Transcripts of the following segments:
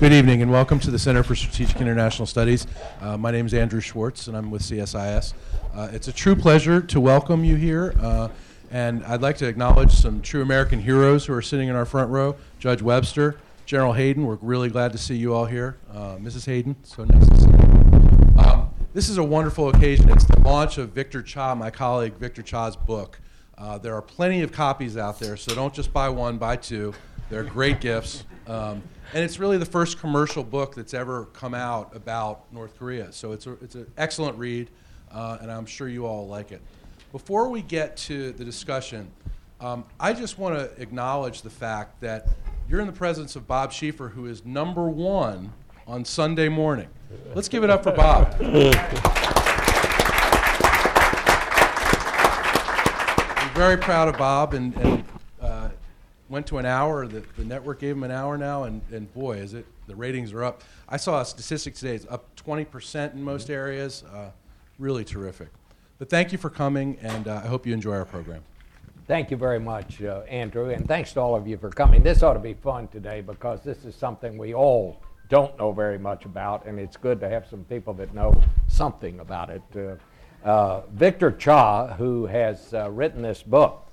Good evening and welcome to the Center for Strategic International Studies. Uh, my name is Andrew Schwartz and I'm with CSIS. Uh, it's a true pleasure to welcome you here uh, and I'd like to acknowledge some true American heroes who are sitting in our front row. Judge Webster, General Hayden, we're really glad to see you all here. Uh, Mrs. Hayden, so nice to see you. Um, this is a wonderful occasion. It's the launch of Victor Cha, my colleague Victor Cha's book. Uh, there are plenty of copies out there, so don't just buy one, buy two. They're great gifts. Um, and it's really the first commercial book that's ever come out about North Korea. So it's, a, it's an excellent read, uh, and I'm sure you all like it. Before we get to the discussion, um, I just want to acknowledge the fact that you're in the presence of Bob Schieffer, who is number one on Sunday morning. Let's give it up for Bob. We're very proud of Bob, and, and went to an hour. The, the network gave them an hour now, and, and boy, is it the ratings are up. I saw a statistic today; it's up 20% in most areas. Uh, really terrific. But thank you for coming, and uh, I hope you enjoy our program. Thank you very much, uh, Andrew, and thanks to all of you for coming. This ought to be fun today because this is something we all don't know very much about, and it's good to have some people that know something about it. Uh, uh, Victor Cha, who has uh, written this book,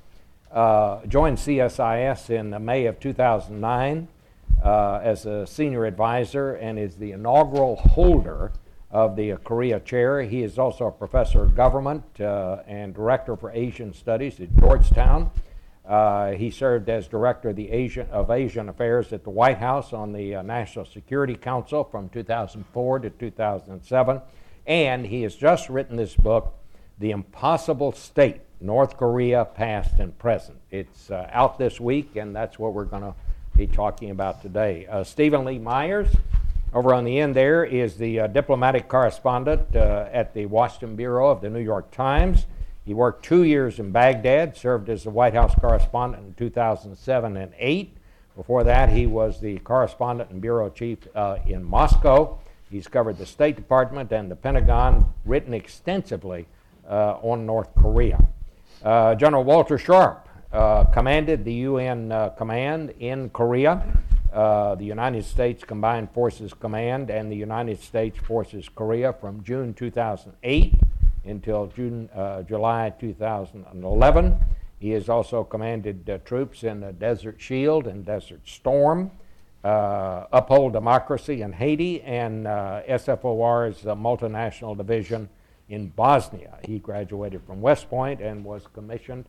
uh, joined CSIS in May of 2009 uh, as a senior advisor and is the inaugural holder of the Korea Chair. He is also a professor of government uh, and director for Asian Studies at Georgetown. Uh, he served as director of, the Asian, of Asian Affairs at the White House on the uh, National Security Council from 2004 to 2007. And he has just written this book, The Impossible State North Korea, past and present. It's uh, out this week, and that's what we're going to be talking about today. Uh, Steven Lee Myers, over on the end there, is the uh, diplomatic correspondent uh, at the Washington Bureau of the New York Times. He worked two years in Baghdad, served as the White House correspondent in 2007 and 8. Before that, he was the correspondent and bureau chief uh, in Moscow. He's covered the State Department and the Pentagon, written extensively on North Korea. Uh, General Walter Sharp uh, commanded the UN uh, command in Korea, uh, the United States Combined Forces Command, and the United States Forces Korea from June 2008 until June, uh, July 2011. He has also commanded uh, troops in Desert Shield and Desert Storm. uphold democracy in Haiti and SFOR's multinational division in Bosnia. He graduated from West Point and was commissioned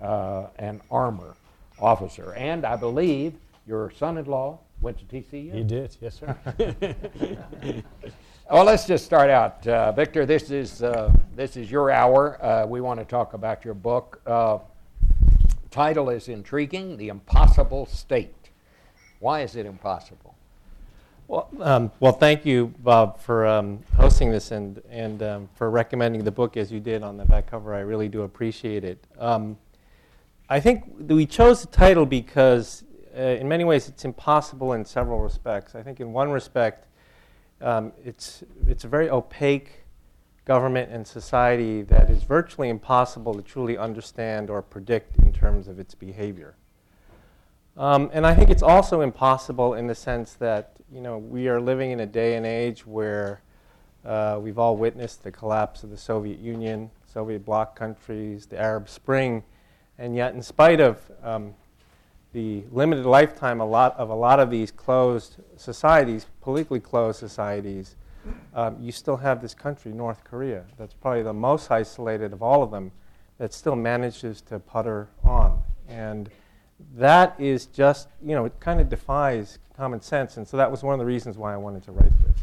uh, an armor officer. And I believe your son in law went to TCU? He did, yes, sir. well, let's just start out. Uh, Victor, this is, uh, this is your hour. Uh, we want to talk about your book. Uh, title is intriguing The Impossible State. Why is it impossible? Well, um, well, thank you, Bob, for um, hosting this and, and um, for recommending the book as you did on the back cover. I really do appreciate it. Um, I think we chose the title because, uh, in many ways, it's impossible in several respects. I think, in one respect, um, it's, it's a very opaque government and society that is virtually impossible to truly understand or predict in terms of its behavior. Um, and I think it's also impossible in the sense that you know we are living in a day and age where uh, we've all witnessed the collapse of the Soviet Union, Soviet bloc countries, the Arab Spring, and yet, in spite of um, the limited lifetime a lot of a lot of these closed societies, politically closed societies, um, you still have this country, North Korea, that's probably the most isolated of all of them, that still manages to putter on. And that is just, you know, it kind of defies common sense. And so that was one of the reasons why I wanted to write this.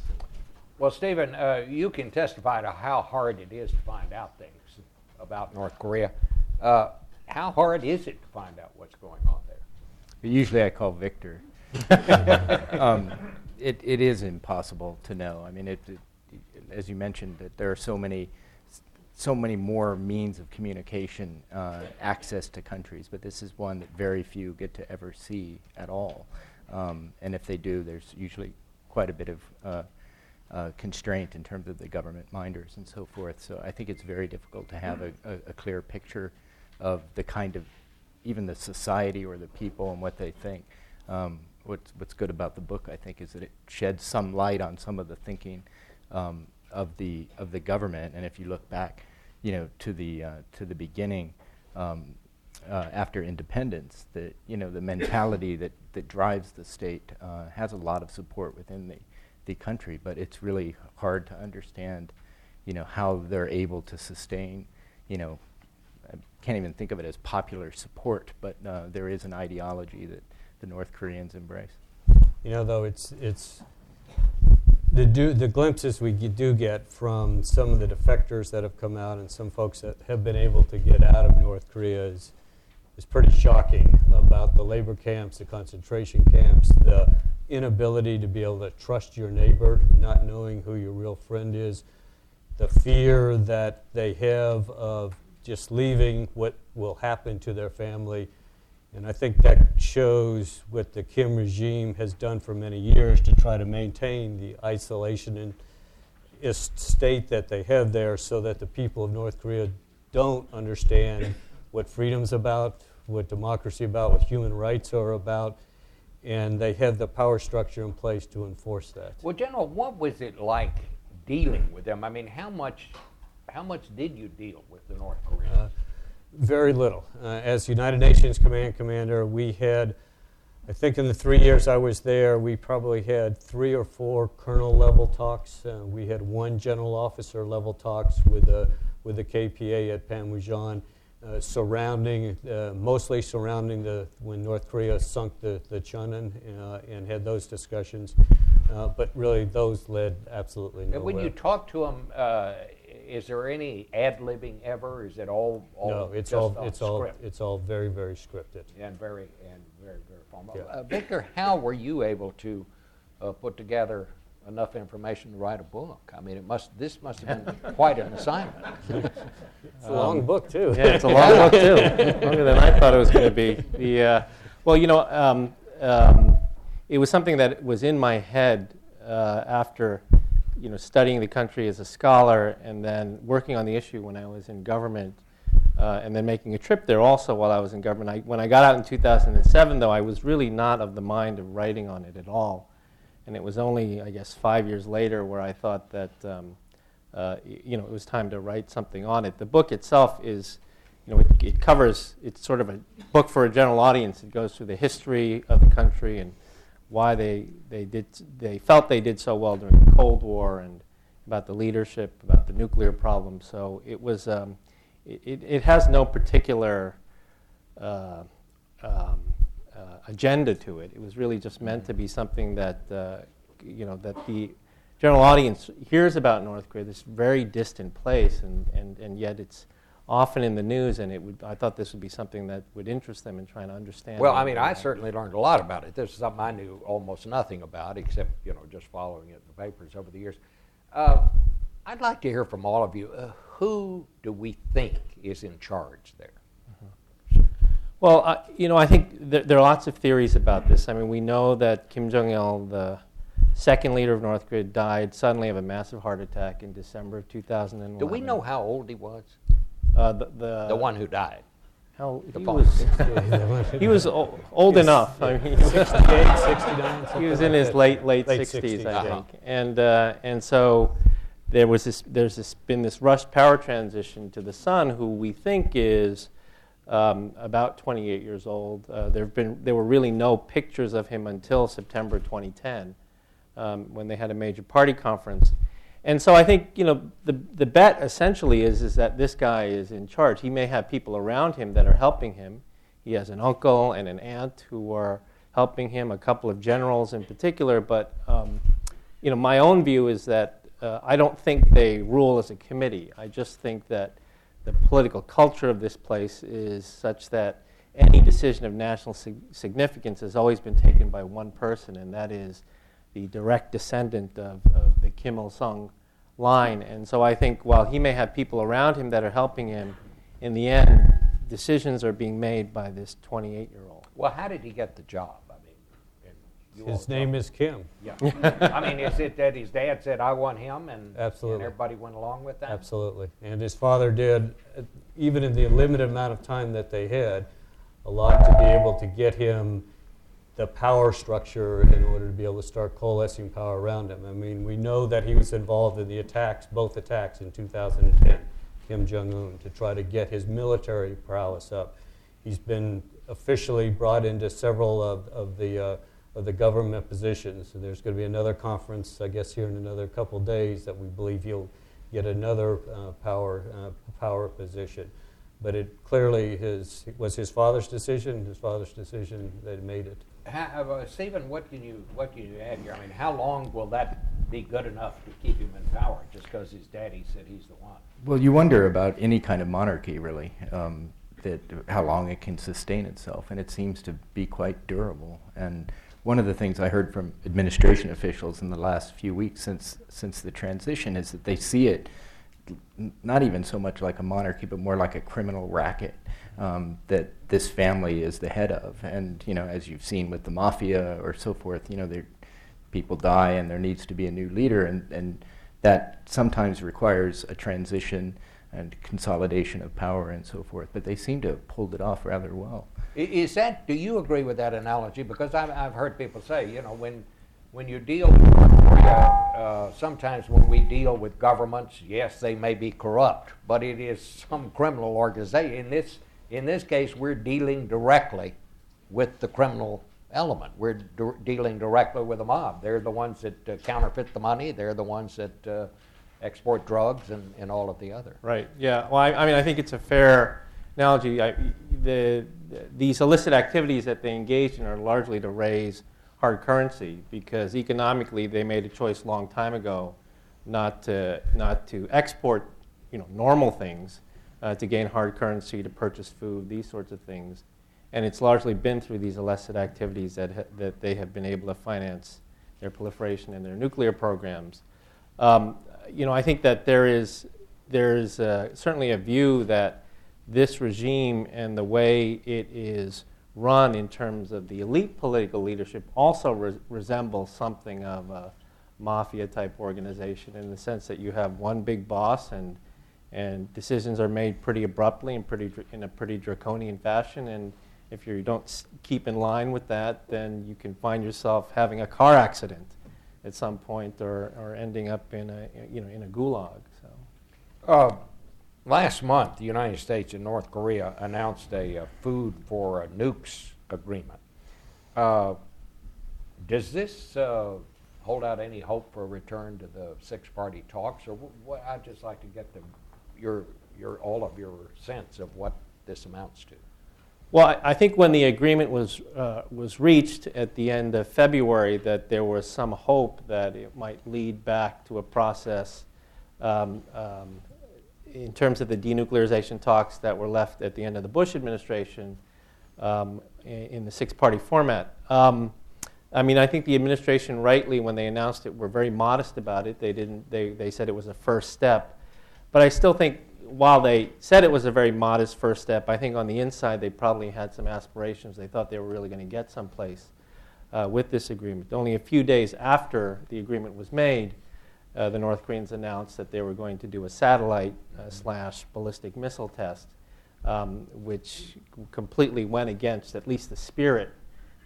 Well, Steven, uh, you can testify to how hard it is to find out things about North Korea. Uh, how hard is it to find out what's going on there? Usually I call Victor. um, it, it is impossible to know. I mean, it, it, as you mentioned, that there are so many so many more means of communication, uh, access to countries, but this is one that very few get to ever see at all. Um, and if they do, there's usually quite a bit of uh, uh, constraint in terms of the government minders and so forth. So I think it's very difficult to have a, a, a clear picture of the kind of even the society or the people and what they think. Um, what's what's good about the book, I think, is that it sheds some light on some of the thinking um, of the of the government. And if you look back, you know, to the uh, to the beginning. Um, uh, after independence, that you know the mentality that, that drives the state uh, has a lot of support within the, the country, but it's really hard to understand, you know, how they're able to sustain, you know, I can't even think of it as popular support, but uh, there is an ideology that the North Koreans embrace. You know, though, it's it's the do, the glimpses we do get from some of the defectors that have come out and some folks that have been able to get out of North Korea is is pretty shocking about the labor camps, the concentration camps, the inability to be able to trust your neighbor, not knowing who your real friend is, the fear that they have of just leaving what will happen to their family. And I think that shows what the Kim regime has done for many years to try to maintain the isolationist state that they have there so that the people of North Korea don't understand what freedom's about, what democracy about, what human rights are about, and they have the power structure in place to enforce that. Well, General, what was it like dealing with them? I mean, how much, how much did you deal with the North Koreans? Uh, Very little. Uh, as United Nations Command Commander, we had, I think in the three years I was there, we probably had three or four colonel level talks. Uh, we had one general officer level talks with the, with the KPA at Panmunjom, uh, surrounding, uh, mostly surrounding the, when North Korea sunk the, the Cheonan uh, and had those discussions. Uh, but really, those led absolutely nowhere. and when you talk to them, uh, is there any ad libbing ever? Is it all, all no, it's just all, on it's all, script? it's all very, very scripted. and very and very very formal. Yeah. Uh, Victor, how were you able to uh, put together enough information to write a book? I mean, it must this must have been quite an assignment. It's a long book too. Yeah, it's a long book too, longer than I thought it was going to be. The uh, well, you know, um, um, it was something that was in my head uh, after you know studying the country as a scholar and then working on the issue when I was in government. Uh, and then making a trip there also while I was in government. I, when I got out in 2007, though, I was really not of the mind of writing on it at all. And it was only, I guess, five years later where I thought that um, uh, you know, it was time to write something on it. The book itself is, you know, it, it covers, it's sort of a book for a general audience. It goes through the history of the country and why they, they, did, they felt they did so well during the Cold War and about the leadership, about the nuclear problem. So it was, um, it, it, has no particular uh, um, uh, agenda to it. It was really just meant to be something that, uh, you know, that the general audience hears about North Korea, this very distant place, and, and, and yet it's often in the news, and it would, I thought this would be something that would interest them in trying to understand. well. I mean, I certainly learned a lot about it. This is something I knew almost nothing about, except you know just following it in the papers over the years. Uh, I'd like to hear from all of you. Uh, who do we think is in charge there? Well, I you know, I think there, there are lots of theories about this. I mean, we know that Kim Jong Il, the second leader of North Korea, died suddenly of a massive heart attack in December of 2001. Do we know how old he was? Uh, the, the the one who died. How, the he father. was he was o- old enough. I mean, he was- 68, 69, he was in like his that. late late, Late 60s, 60s, I uh-huh. think, and uh, and so there was this there's this been this rushed power transition to the son, who we think is um, about 28 years old. Uh, there have been there were really no pictures of him until September 2010, um, when they had a major party conference. And so I think you know the the bet essentially is is that this guy is in charge. He may have people around him that are helping him. He has an uncle and an aunt who are helping him, a couple of generals in particular. But um, you know, my own view is that uh, I don't think they rule as a committee. I just think that the political culture of this place is such that any decision of national sig- significance has always been taken by one person, and that is the direct descendant of, of the Kim Il sung line. And so I think while he may have people around him that are helping him, in the end, decisions are being made by this 28 year old. Well, how did he get the job? I mean, and you all His name tell- is Kim. Yeah. I mean, is it that his dad said, "I want him," and Absolutely. and everybody went along with that? Absolutely. And his father did, uh, even in the limited amount of time that they had, a lot to be able to get him the power structure in order to be able to start coalescing power around him. I mean, we know that he was involved in the attacks, both attacks in 2010, Kim Jong Un, to try to get his military prowess up. He's been officially brought into several of, of the uh, of the government positions. There's going to be another conference, I guess, here in another couple days that we believe he'll get another uh, power uh, power position. But it clearly his, was his father's decision. His father's decision that made it. How, uh, Steven, what can you what can you add here? I mean, how long will that be good enough to keep him in power? Just because his daddy said he's the one. Well, you wonder about any kind of monarchy, really, um, that how long it can sustain itself, and it seems to be quite durable. And one of the things I heard from administration officials in the last few weeks since since the transition is that they see it not even so much like a monarchy, but more like a criminal racket um, that this family is the head of. And you know, as you've seen with the mafia or so forth, you know, people die and there needs to be a new leader, and, and that sometimes requires a transition and consolidation of power and so forth. But they seem to have pulled it off rather well. Is that? Do you agree with that analogy? Because I've, I've heard people say, you know, when when you deal with Korea, uh, sometimes when we deal with governments, yes, they may be corrupt, but it is some criminal organization. In this in this case, we're dealing directly with the criminal element. We're d- dealing directly with the mob. They're the ones that uh, counterfeit the money. They're the ones that uh, export drugs and, and all of the other. Right. Yeah. Well, I, I mean, I think it's a fair analogy. I, the, these illicit activities that they engage in are largely to raise hard currency because economically they made a choice a long time ago not to not to export, you know, normal things uh, to gain hard currency to purchase food, these sorts of things. And it's largely been through these illicit activities that ha- that they have been able to finance their proliferation and their nuclear programs. Um, you know, I think that there is there is uh, certainly a view that this regime and the way it is run in terms of the elite political leadership also re- resembles something of a mafia type organization in the sense that you have one big boss and and decisions are made pretty abruptly and pretty dr- in a pretty draconian fashion. And if you don't s- keep in line with that then you can find yourself having a car accident at some point or, or ending up in a you know in a gulag so. Uh, last month, the United States and North Korea announced a uh, food for uh, nukes agreement. Uh, does this uh, hold out any hope for a return to the six-party talks, or what? I'd just like to get the, your your all of your sense of what this amounts to. Well, I- I think when the agreement was, uh, was reached at the end of February, that there was some hope that it might lead back to a process um, um, in terms of the denuclearization talks that were left at the end of the Bush administration um, in, the six party format. Um, I mean, I think the administration, rightly, when they announced it, were very modest about it. They, didn't, they, they said it was a first step. But I still think while they said it was a very modest first step, I think on the inside they probably had some aspirations. They thought they were really going to get someplace uh, with this agreement. Only a few days after the agreement was made, uh, the North Koreans announced that they were going to do a satellite uh, slash ballistic missile test, um, which completely went against at least the spirit.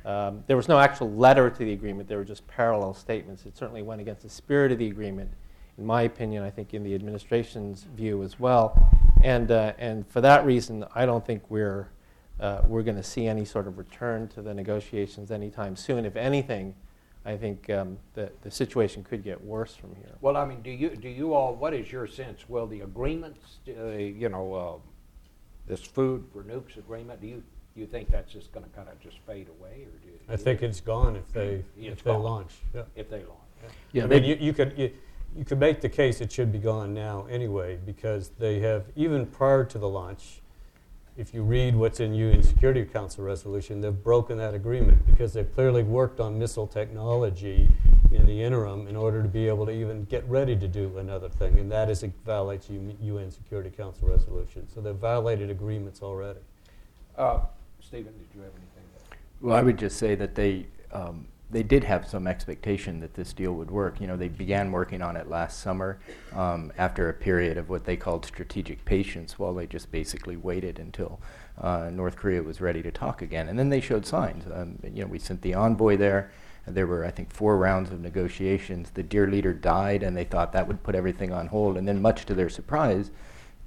Um, there was no actual letter to the agreement, there were just parallel statements. It certainly went against the spirit of the agreement in my opinion, I think in the administration's view as well. And, uh, and for that reason, I don't think we're, uh, we're going to see any sort of return to the negotiations anytime soon. If anything, I think um, the, the situation could get worse from here. Well, I mean, do you do you all? What is your sense? Will the agreements, uh, you know, uh, this food for nukes agreement, do you do you think that's just going to kind of just fade away, or do you, I think it's gone if they It's if they gone. launch. Yeah. if they launch? Yeah, I they- mean, you, you could you, you could make the case it should be gone now anyway because they have even prior to the launch. If you read what's in UN Security Council resolution, they've broken that agreement because they've clearly worked on missile technology in the interim in order to be able to even get ready to do another thing, and that is it violates U- UN Security Council resolution. So they've violated agreements already. Uh, Steven, did you have anything? To Well, I would just say that they, um, they did have some expectation that this deal would work. You know, they began working on it last summer um, after a period of what they called strategic patience, while they just basically waited until uh, North Korea was ready to talk again. And then they showed signs. Um, you know, we sent the envoy there. There were, I think, four rounds of negotiations. The dear leader died, and they thought that would put everything on hold. And then, much to their surprise,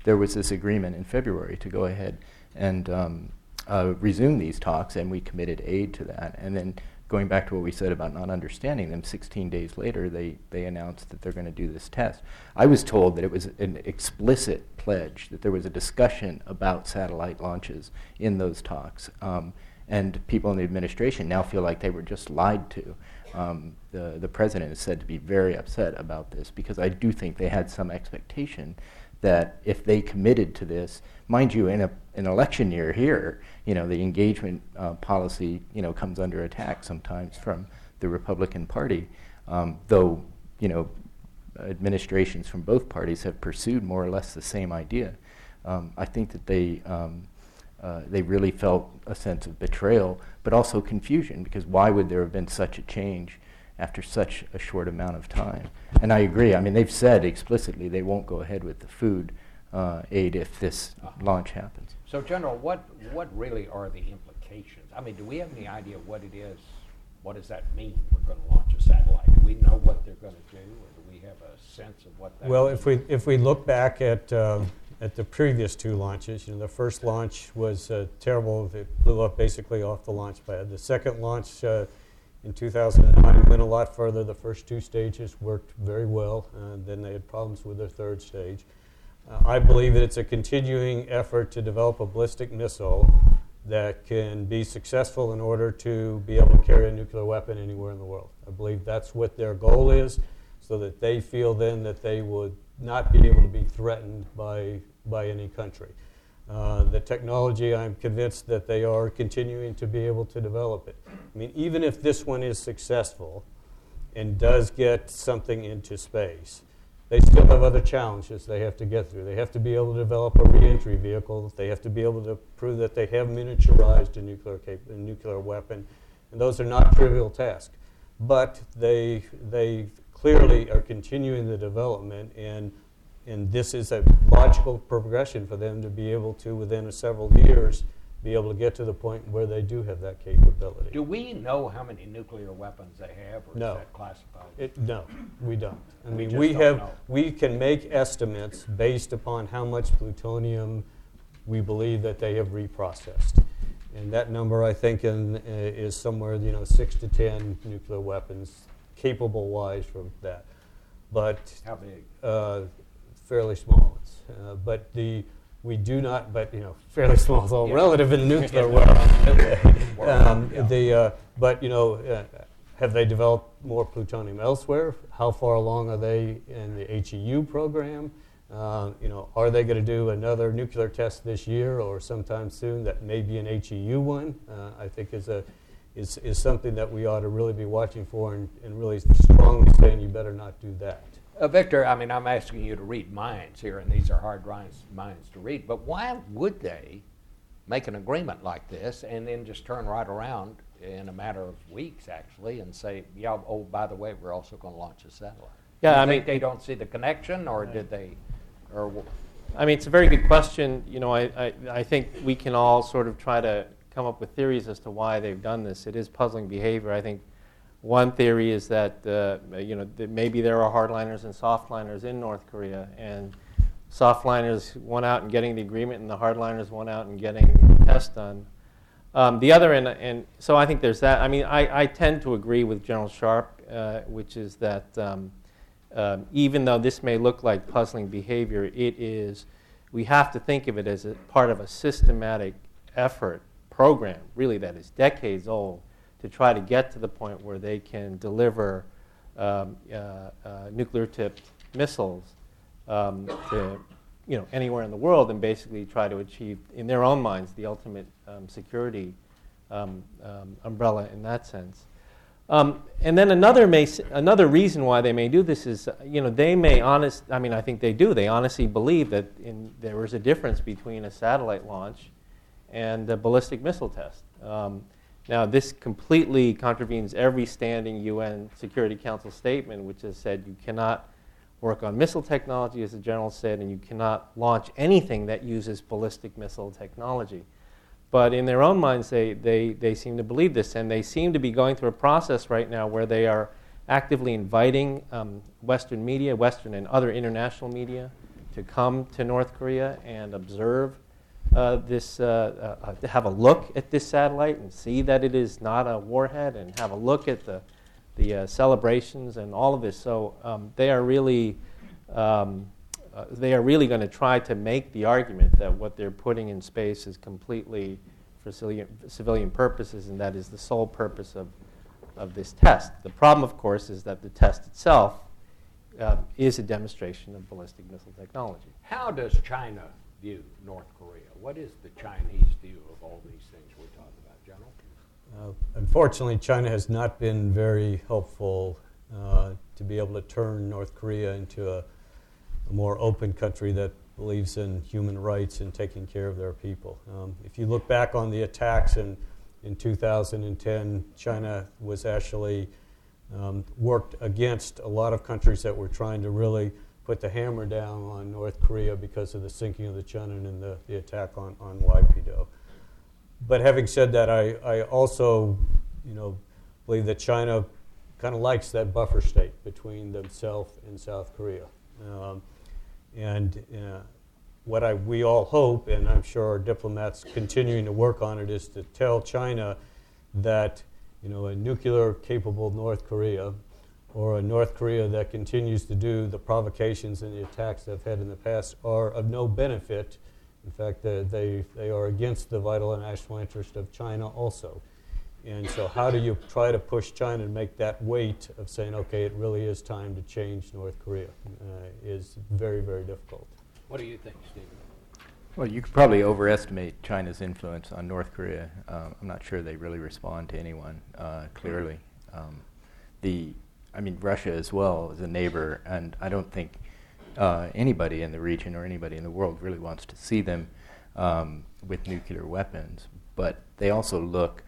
there was this agreement in February to go ahead and um, uh, resume these talks, and we committed aid to that. And then going back to what we said about not understanding them, 16 days later, they, they announced that they're going to do this test. I was told that it was an explicit pledge, that there was a discussion about satellite launches in those talks. Um, and people in the administration now feel like they were just lied to. Um, the, the president is said to be very upset about this because I do think they had some expectation that if they committed to this, mind you, in a, an election year here, you know, the engagement uh, policy, you know, comes under attack sometimes from the Republican Party, um, though, you know, administrations from both parties have pursued more or less the same idea. Um, I think that they, um, uh, they really felt a sense of betrayal, but also confusion, because why would there have been such a change after such a short amount of time? And I agree. I mean, they've said explicitly they won't go ahead with the food uh, aid if this launch happens. So, General, what, what really are the implications? I mean, do we have any idea what it is? What does that mean? We're going to launch a satellite. Do we know what they're going to do, or do we have a sense of what that? Well, means? if we if we look back at um, at the previous two launches, you know, the first launch was uh, terrible. It blew up basically off the launch pad. The second launch uh, in 2009 went a lot further. The first two stages worked very well, and then they had problems with their third stage. Uh, I believe that it's a continuing effort to develop a ballistic missile that can be successful in order to be able to carry a nuclear weapon anywhere in the world. I believe that's what their goal is, so that they feel then that they would not be able to be threatened by, by any country. Uh, the technology, I'm convinced that they are continuing to be able to develop it. I mean, even if this one is successful and does get something into space, they still have other challenges they have to get through. They have to be able to develop a reentry vehicle. They have to be able to prove that they have miniaturized a nuclear, cap- a nuclear weapon. And those are not trivial tasks. But they, they clearly are continuing the development, and, and this is a logical progression for them to be able to, within several years, be able to get to the point where they do have that capability. do we know how many nuclear weapons they have, or No. is that classified? It, no, we don't. I We mean, just we don't have, know. we can make estimates based upon how much plutonium we believe that they have reprocessed. And that number, I think, in, uh, is somewhere, you know, six to 10 nuclear weapons capable wise from that. But How big? uh, fairly small ones. Uh, but the, we do not, but, you know, fairly small all Yeah. relative in the nuclear world. Um, Yeah. the, uh, but you know, uh, have they developed more plutonium elsewhere? How far along are they in the HEU program? Uh, you know, are they going to do another nuclear test this year or sometime soon that may be an HEU one? Uh, I think is a is, is something that we ought to really be watching for and, and really strongly saying you better not do that. Uh, Victor, I mean, I'm asking you to read minds here, and these are hard minds, minds to read. But why would they make an agreement like this and then just turn right around in a matter of weeks, actually, and say, "Yeah, oh, by the way, we're also going to launch a satellite"? Yeah, I think mean- they don't see the connection, or did they, or w- I mean, it's a very good question. You know, I, I, I think we can all sort of try to come up with theories as to why they've done this. It is puzzling behavior. I think one theory is that, uh, you know, that maybe there are hardliners and softliners in North Korea, and softliners went out and getting the agreement, and the hardliners went out and getting the test done. Um, the other, and, and so I think there's that. I mean, I, I tend to agree with General Sharp, uh, which is that um, um, even though this may look like puzzling behavior, it is, we have to think of it as part of a systematic effort program, really, that is decades old, to try to get to the point where they can deliver um, uh, uh, nuclear tipped missiles um, to you know, anywhere in the world and basically try to achieve, in their own minds, the ultimate um, security um, um, umbrella in that sense. Um, and then another, may, another reason why they may do this is, you know, they may honest, I mean, I think they do, they honestly believe that in, there is a difference between a satellite launch and a ballistic missile test. Um, Now, this completely contravenes every standing UN Security Council statement, which has said you cannot work on missile technology, as the general said, and you cannot launch anything that uses ballistic missile technology. But in their own minds, they, they, they seem to believe this, and they seem to be going through a process right now where they are actively inviting um, Western media, Western and other international media, to come to North Korea and observe uh, this, uh, uh, have a look at this satellite and see that it is not a warhead, and have a look at the, the uh, celebrations and all of this. So um, they are really, um, uh, they are really going to try to make the argument that what they're putting in space is completely for civilian, civilian purposes, and that is the sole purpose of, of this test. The problem, of course, is that the test itself uh, is a demonstration of ballistic missile technology. How does China view North Korea? What is the Chinese view of all these things we're talking about, General? Uh, unfortunately, China has not been very helpful uh, to be able to turn North Korea into a, a, more open country that believes in human rights and taking care of their people. Um, if you look back on the attacks in, in 2010, China was actually um, worked against a lot of countries that were trying to really put the hammer down on North Korea because of the sinking of the Cheonan and the, the attack on, on Yeonpyeongdo. But having said that, I, I also, you know, believe that China kind of likes that buffer state between themselves and South Korea. Um, and uh, what I, we all hope, and I'm sure our diplomats continuing to work on it, is to tell China that you know, a nuclear capable North Korea or a North Korea that continues to do the provocations and the attacks they've had in the past are of no benefit. In fact, they, they are against the vital national interest of China also. And so, how do you try to push China to make that weight of saying, okay, it really is time to change North Korea? Uh, is very, very difficult. What do you think, Steven? Well, you could probably overestimate China's influence on North Korea. Uh, I'm not sure they really respond to anyone uh, clearly. Um, the, I mean, Russia as well is a neighbor, and I don't think uh, anybody in the region or anybody in the world really wants to see them um, with nuclear weapons. But they also look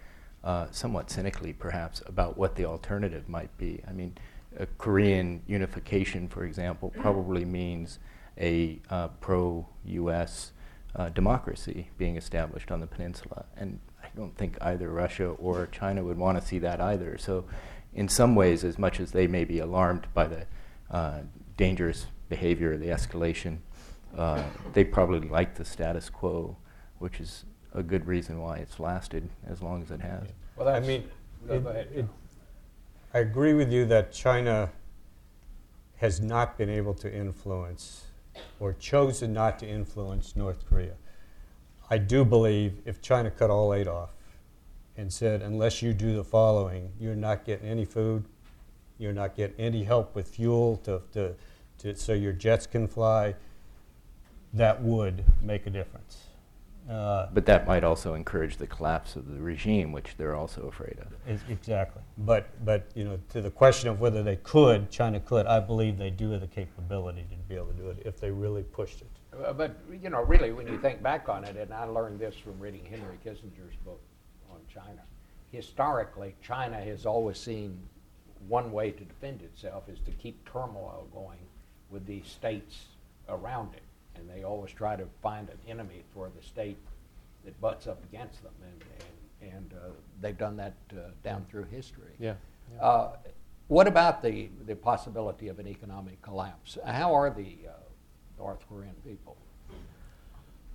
uh, somewhat cynically, perhaps, about what the alternative might be. I mean, a Korean unification, for example, probably means a uh, pro-U.S uh, democracy being established on the peninsula. And I don't think either Russia or China would want to see that either. So, in some ways, as much as they may be alarmed by the uh, dangerous behavior, of the escalation, uh, they probably like the status quo, which is a good reason why it's lasted as long as it has. Well, I mean, it, it, I agree with you that China has not been able to influence or chosen not to influence North Korea. I do believe if China cut all aid off and said, unless you do the following, you're not getting any food, you're not getting any help with fuel to, to, to so your jets can fly, that would make a difference. Uh, but that might also encourage the collapse of the regime, which they're also afraid of. Exactly. But, but you know, to the question of whether they could, China could, I believe they do have the capability to be able to do it if they really pushed it. Uh, but, you know, really, when you think back on it, and I learned this from reading Henry Kissinger's book on China, historically, China has always seen one way to defend itself is to keep turmoil going with the states around it and they always try to find an enemy for the state that butts up against them, and and, and uh, they've done that uh, down through history. Yeah. yeah. Uh, what about the the possibility of an economic collapse? How are the uh, North Korean people?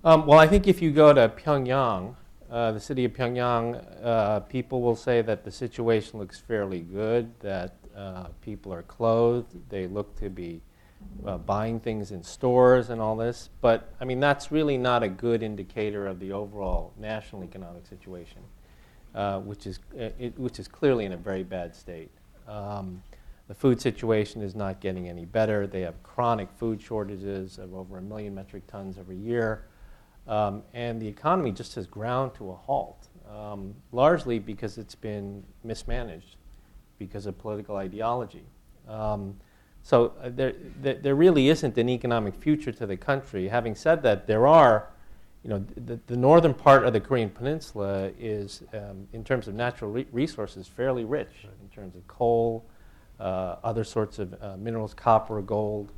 Um, well, I think if you go to Pyongyang, the city of Pyongyang, uh, people will say that the situation looks fairly good. That people are clothed. They look to be uh, buying things in stores and all this. But I mean, that's really not a good indicator of the overall national economic situation, uh, which is uh, it, which is clearly in a very bad state. Um, the food situation is not getting any better. They have chronic food shortages of over a million metric tons every year. Um, and the economy just has ground to a halt, um, largely because it's been mismanaged because of political ideology. Um, so uh, there, there really isn't an economic future to the country. Having said that, there are you know, the, the northern part of the Korean Peninsula is, um, in terms of natural re- resources, fairly rich in terms of coal, uh, other sorts of uh, minerals, copper, gold,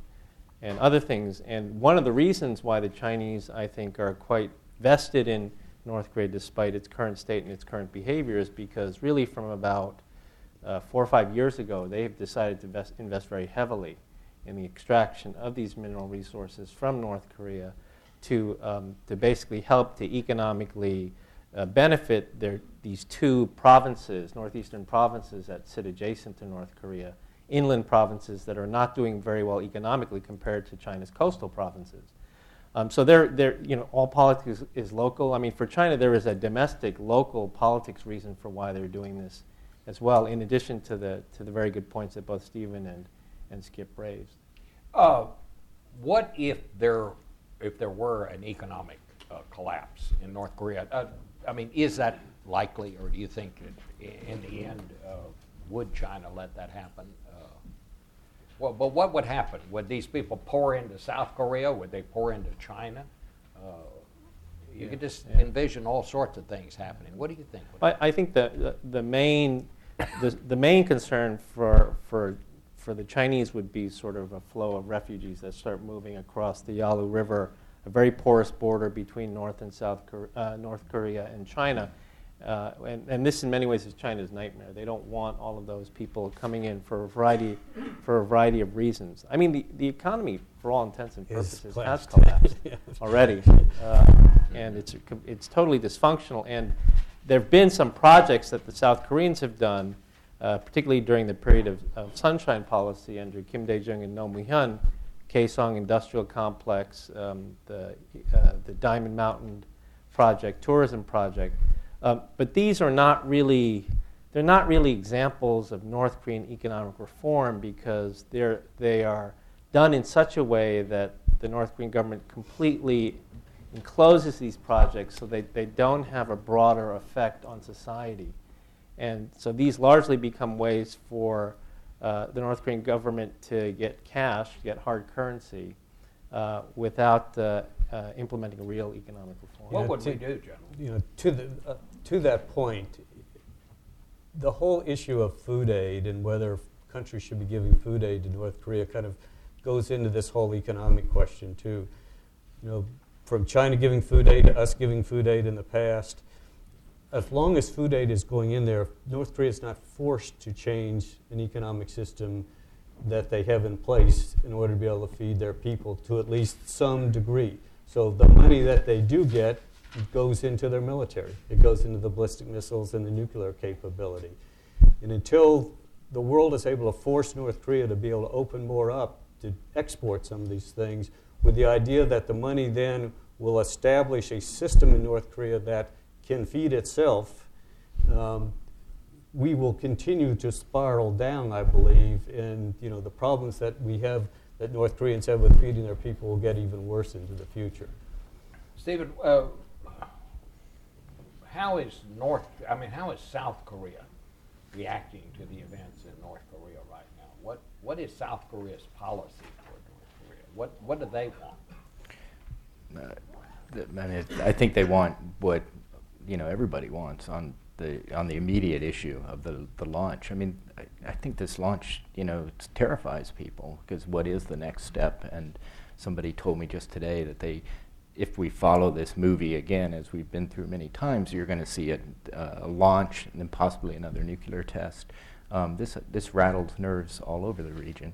and other things. And one of the reasons why the Chinese, I think, are quite vested in North Korea despite its current state and its current behavior is because really from about uh, four or five years ago, they have decided to invest, invest very heavily in the extraction of these mineral resources from North Korea to, um, to basically help to economically uh, benefit their, these two provinces, northeastern provinces that sit adjacent to North Korea, inland provinces that are not doing very well economically compared to China's coastal provinces. Um, so they're, they're, you know, all politics is, local. I mean, for China, there is a domestic, local politics reason for why they're doing this as well, in addition to the, to the very good points that both Steven and, and Skip raised. Uh, what if there, if there were an economic uh, collapse in North Korea? Uh, I mean, is that likely, or do you think in the end, uh, would China let that happen? Well, but what would happen? Would these people pour into South Korea? Would they pour into China? Uh, you yeah. could just yeah. envision all sorts of things happening. What do you think? I, I think the, the, the main the, the main concern for for for the Chinese would be sort of a flow of refugees that start moving across the Yalu River, a very porous border between North and South Korea, uh, North Korea and China. Uh, and, and, this, in many ways, is China's nightmare. They don't want all of those people coming in for a variety, for a variety of reasons. I mean, the, the economy, for all intents and purposes, has collapsed already, uh, and it's it's totally dysfunctional. And there have been some projects that the South Koreans have done, uh, particularly during the period of, of, sunshine policy under Kim Dae Jung and Roh Moo-hyun, Kaesong Industrial Complex, um, the uh, the Diamond Mountain project, tourism project um, but these are not really, they're not really examples of North Korean economic reform because they're, they are done in such a way that the North Korean government completely encloses these projects so they, they don't have a broader effect on society. And so these largely become ways for uh, the North Korean government to get cash, get hard currency, uh, without uh, implementing a real economic reform. What would we do, General? You know, to the, uh, to that point, the whole issue of food aid and whether countries should be giving food aid to North Korea kind of goes into this whole economic question too. You know, from China giving food aid to us giving food aid in the past, as long as food aid is going in there, North Korea is not forced to change an economic system that they have in place in order to be able to feed their people to at least some degree. So the money that they do get goes into their military. It goes into the ballistic missiles and the nuclear capability. And until the world is able to force North Korea to be able to open more up to export some of these things, with the idea that the money then will establish a system in North Korea that can feed itself, um, we will continue to spiral down, I believe, and you know the problems that we have that North Koreans have with feeding their people will get even worse into the future. Steven, uh, how is North, I mean, how is South Korea reacting to the events in North Korea right now? What, what is South Korea's policy toward North Korea? What, what do they want? Uh, I mean, I think they want what you know everybody wants on the on the immediate issue of the the launch. I mean, I, I think this launch, you know, terrifies people because what is the next step? And somebody told me just today that they if we follow this movie again, as we've been through many times, you're going to see a, uh, a, launch and then possibly another nuclear test. Um, this, this rattled nerves all over the region.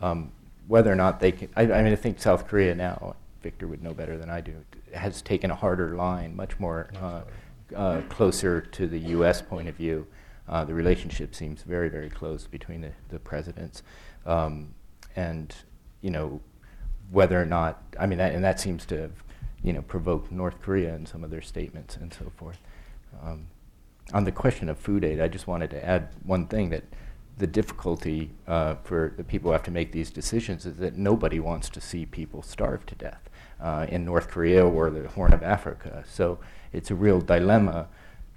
Um, whether or not they can, I, I, mean, I think South Korea now, Victor would know better than I do, has taken a harder line, much more uh, uh, closer to the U.S. point of view. Uh, the relationship seems very, very close between the, the presidents. Um, and, you know, whether or not, I mean, that, and that seems to have you know, provoke North Korea in some of their statements and so forth. Um, on the question of food aid, I just wanted to add one thing that the difficulty uh, for the people who have to make these decisions is that nobody wants to see people starve to death uh, in North Korea or the Horn of Africa. So it's a real dilemma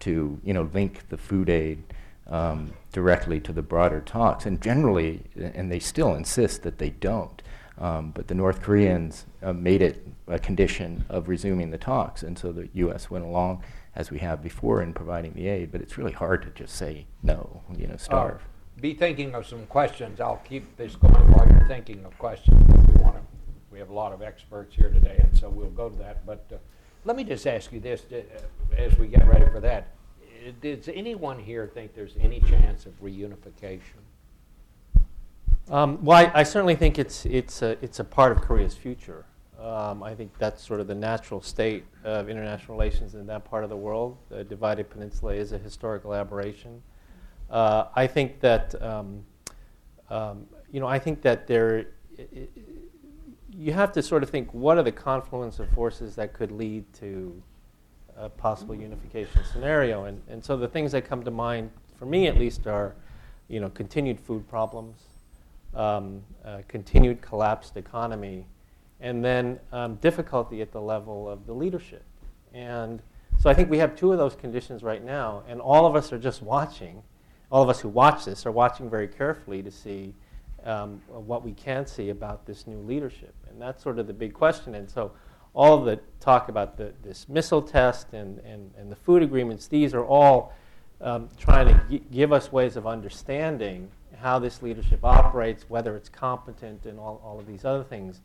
to you know link the food aid um, directly to the broader talks, and generally, and they still insist that they don't. Um, but the North Koreans uh, made it a condition of resuming the talks, and so the U.S. went along as we have before in providing the aid. But it's really hard to just say no, you know, starve. Uh, be thinking of some questions. I'll keep this going while you're thinking of questions. We want to. We have a lot of experts here today, and so we'll go to that. But uh, let me just ask you this uh, as we get ready for that. Does anyone here think there's any chance of reunification? Um, well, I, I certainly think it's, it's, a, it's a part of Korea's future. Um, I think that's sort of the natural state of international relations in that part of the world. The divided peninsula is a historical aberration. Uh, I think that, um, um, you know, I think that there, you have to sort of think what are the confluence of forces that could lead to a possible unification scenario. And, and so the things that come to mind, for me at least, are, you know, continued food problems, um, uh, continued collapsed economy, and then um, difficulty at the level of the leadership. And so I think we have two of those conditions right now, and all of us are just watching. All of us who watch this are watching very carefully to see um, what we can see about this new leadership. And that's sort of the big question. And so all the talk about the, this missile test and, and, and the food agreements, these are all um, trying to gi- give us ways of understanding how this leadership operates, whether it's competent, and all, all of these other things.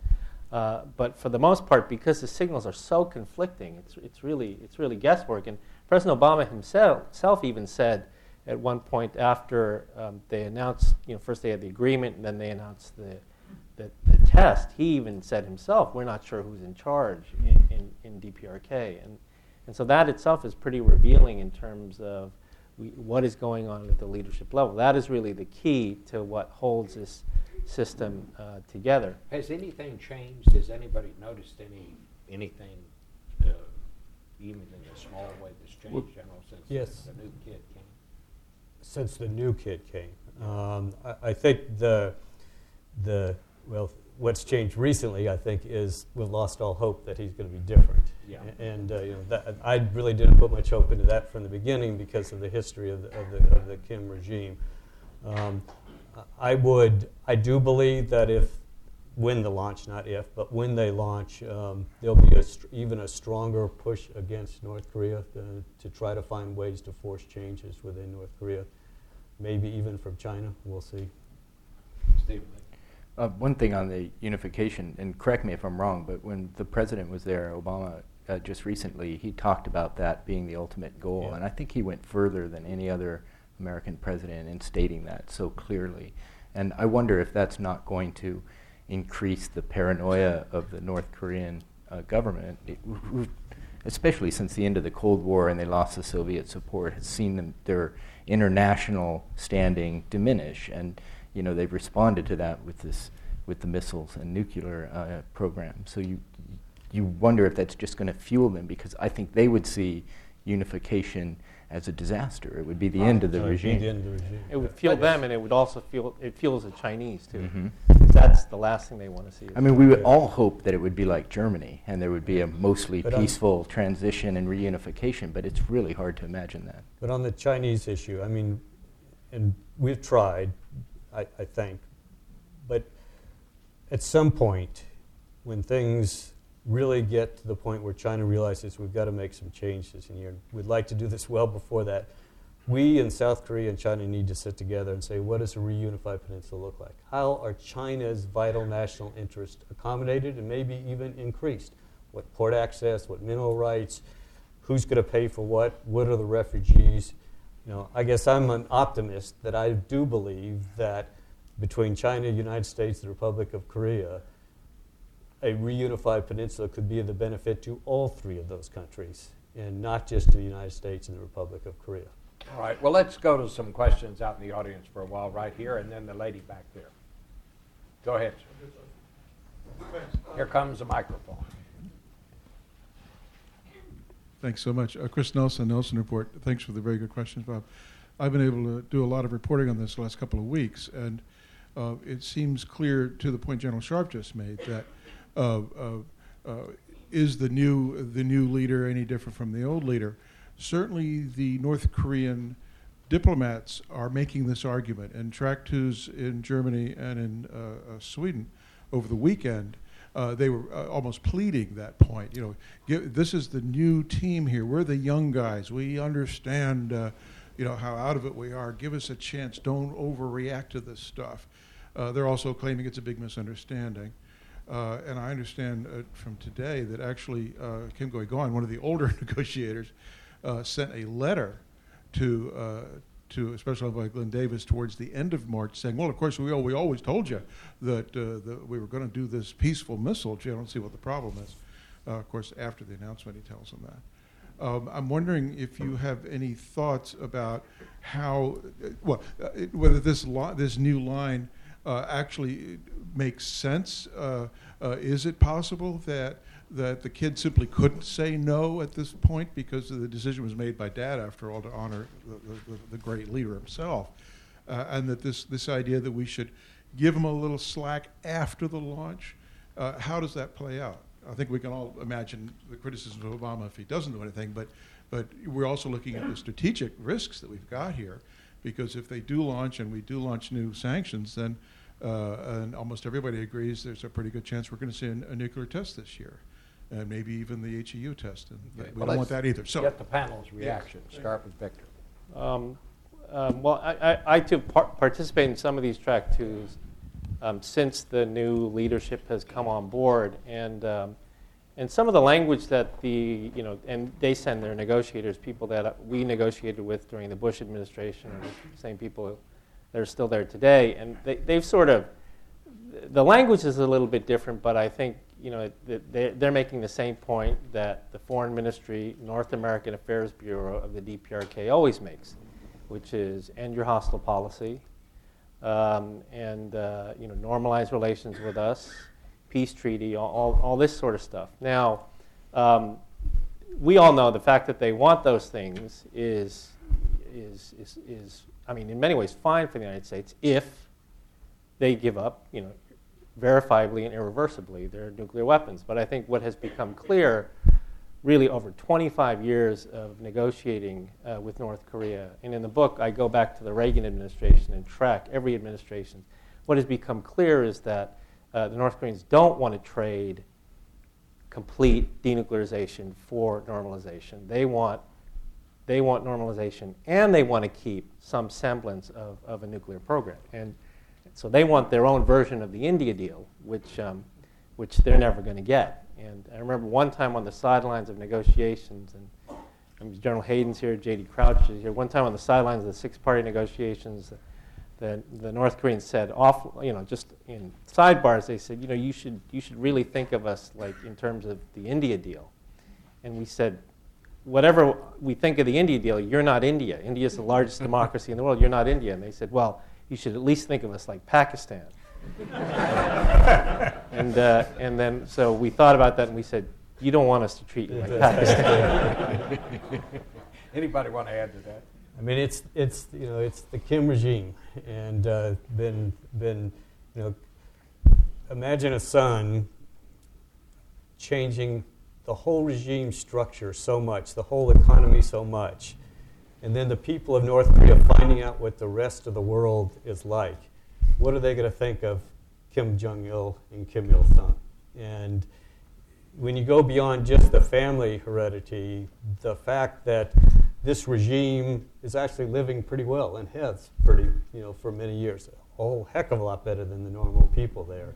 Uh, but for the most part, because the signals are so conflicting, it's, it's, really, it's really guesswork. And President Obama himself, himself even said at one point after um, they announced, you know, first they had the agreement and then they announced the, the, the test, he even said himself, we're not sure who's in charge in, in, in DPRK. And, and so that itself is pretty revealing in terms of we, what is going on at the leadership level. That is really the key to what holds this system uh, together. Has anything changed? Has anybody noticed any anything, uh, even in a small way, that's changed, General, since Yes. the new kid came? since the new kid came. Um, I, I think the the well, what's changed recently, I think, is we've lost all hope that he's going to be different. Yeah. And uh, you know, that, I really didn't put much hope into that from the beginning because of the history of the of the, of the Kim regime. Um, I would, I do believe that if when the launch, not if, but when they launch, um, there'll be a str- even a stronger push against North Korea uh, to try to find ways to force changes within North Korea, maybe even from China. We'll see. Steven? Uh, one thing on the unification, and correct me if I'm wrong, but when the president was there, Obama, uh, just recently, he talked about that being the ultimate goal. Yeah. And I think he went further than any other American president in stating that so clearly. And I wonder if that's not going to increase the paranoia of the North Korean uh, government, it- especially since the end of the Cold War and they lost the Soviet support, has seen them, their international standing diminish. And you know they've responded to that with this with the missiles and nuclear uh, program. So you you wonder if that's just going to fuel them because I think they would see unification as a disaster. It would be the end of the So be regime. The end of the regime. It would fuel them, and it would also fuel it fuels the Chinese too. Mhm. That's the last thing they want to see. I mean, we would all hope that it would be like Germany and there would be a mostly But on- peaceful transition and reunification, but it's really hard to imagine that. But on the Chinese issue, I mean, and we've tried, I, I think, but at some point, when things really get to the point where China realizes we've got to make some changes, and you're, we'd like to do this well before that, we in South Korea and China need to sit together and say, what does a reunified peninsula look like? How are China's vital national interests accommodated and maybe even increased? What port access, what mineral rights, who's going to pay for what, what are the refugees? You know, I guess I'm an optimist that I do believe that between China, United States, the Republic of Korea, a reunified peninsula could be of the benefit to all three of those countries, and not just to the United States and the Republic of Korea. All right, well, let's go to some questions out in the audience for a while right here, and then the lady back there. Go ahead, sir. Here comes the microphone. Thanks so much. Uh, Chris Nelson, Nelson Report. Thanks for the very good questions, Bob. I've been able to do a lot of reporting on this the last couple of weeks, and uh, it seems clear to the point General Sharp just made that uh, uh, uh, is the new the new leader any different from the old leader? Certainly, the North Korean diplomats are making this argument, and track twos in Germany and in uh, Sweden over the weekend, uh, they were uh, almost pleading that point. You know, give, this is the new team here. We're the young guys. We understand, uh, you know, how out of it we are. Give us a chance. Don't overreact to this stuff. Uh, they're also claiming it's a big misunderstanding. Uh, and I understand uh, from today that actually Kim Kye-gwan, one of the older negotiators, sent a letter to to especially Envoy Glyn Davies towards the end of March, saying, "Well, of course, we, we always told you that, uh, that we were going to do this peaceful missile. I don't see what the problem is." Uh, of course, after the announcement, he tells them that. Um, I'm wondering if you have any thoughts about how, uh, well, uh, whether this this new line uh, actually makes sense. Is it possible that that the kid simply couldn't say no at this point because the decision was made by dad, after all, to honor the, the, the great leader himself, uh, and that this this idea that we should give him a little slack after the launch, uh, how does that play out? I think we can all imagine the criticisms of Obama if he doesn't do anything, but but we're also looking at the strategic risks that we've got here, because if they do launch and we do launch new sanctions, then uh, and almost everybody agrees there's a pretty good chance we're going to see a nuclear test this year, and maybe even the HEU test, and Okay, we well, don't want that either. So, Get the panel's reaction. Start with Victor. Um, um, well, I, I, I too par- participate in some of these track twos um, since the new leadership has come on board, and um, and some of the language that the you know, and they send their negotiators, people that we negotiated with during the Bush administration, are the same people that are still there today, and they, they've sort of the language is a little bit different, but I think you know they- they're making the same point that the Foreign Ministry, North American Affairs Bureau of the DPRK always makes, which is end your hostile policy, um, and uh, you know normalize relations with us, peace treaty, all, all, all this sort of stuff. Now, um, we all know the fact that they want those things is is is is I mean in many ways fine for the United States if they give up, you know, verifiably and irreversibly their nuclear weapons. But I think what has become clear, really over 25 years of negotiating uh, with North Korea, and in the book I go back to the Reagan administration and track every administration. What has become clear is that uh, the North Koreans don't want to trade complete denuclearization for normalization. They want they want normalization and they want to keep some semblance of, of a nuclear program. And so they want their own version of the India deal, which, um, which they're never going to get. And I remember one time on the sidelines of negotiations, and um, General Hayden's here, J.D. Crouch is here. One time on the sidelines of the six-party negotiations, the, the North Koreans said, off, you know, just in sidebars, they said, you know, you should, you should really think of us like in terms of the India deal. And we said, whatever we think of the India deal, you're not India. India is the largest democracy in the world. You're not India. And they said, well, you should at least think of us like Pakistan. and, uh, and then, so we thought about that and we said, you don't want us to treat you like Pakistan. Anybody want to add to that? I mean, it's it's you know it's the Kim regime, and uh, been been you know imagine a son changing the whole regime structure so much, the whole economy so much, and then the people of North Korea finding out what the rest of the world is like. What are they going to think of Kim Jong Il and Kim Il Sung? And when you go beyond just the family heredity, the fact that this regime is actually living pretty well and has pretty, you know, for many years, a whole heck of a lot better than the normal people there.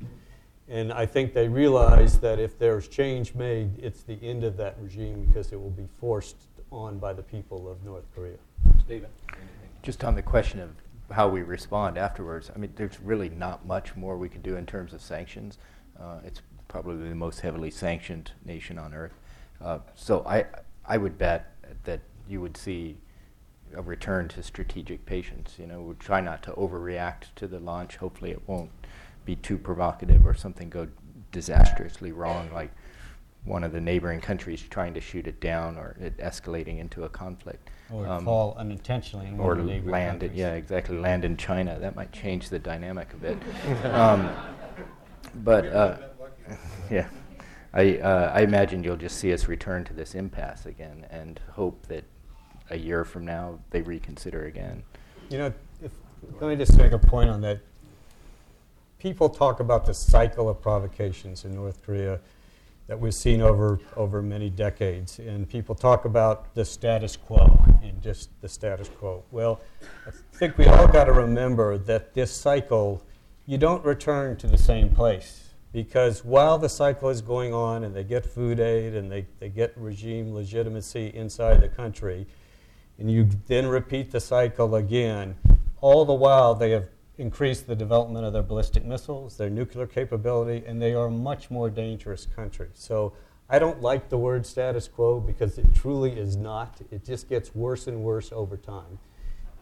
And I think they realize that if there's change made, it's the end of that regime because it will be forced on by the people of North Korea. Steven? Just on the question of how we respond afterwards, I mean, there's really not much more we can do in terms of sanctions. Uh, it's probably the most heavily sanctioned nation on earth. Uh, so I, I would bet that you would see a return to strategic patience. You know, we try not to overreact to the launch. Hopefully, it won't be too provocative or something go disastrously wrong, like one of the neighboring countries trying to shoot it down or it escalating into a conflict. Or Um, fall unintentionally in or one of the neighboring land, in- countries. yeah, exactly, land in China. That might change the dynamic a bit. um, but uh, yeah, I I, I imagine you'll just see us return to this impasse again, and hope that a year from now they reconsider again. You know, if, let me just make a point on that. people talk about the cycle of provocations in North Korea that we've seen over, over many decades. And people talk about the status quo and just the status quo. Well, I think we all got to remember that this cycle, you don't return to the same place. Because while the cycle is going on and they get food aid and they, they get regime legitimacy inside the country, and you then repeat the cycle again, all the while they have increased the development of their ballistic missiles, their nuclear capability, and they are a much more dangerous country. So I don't like the word status quo because it truly is not. It just gets worse and worse over time.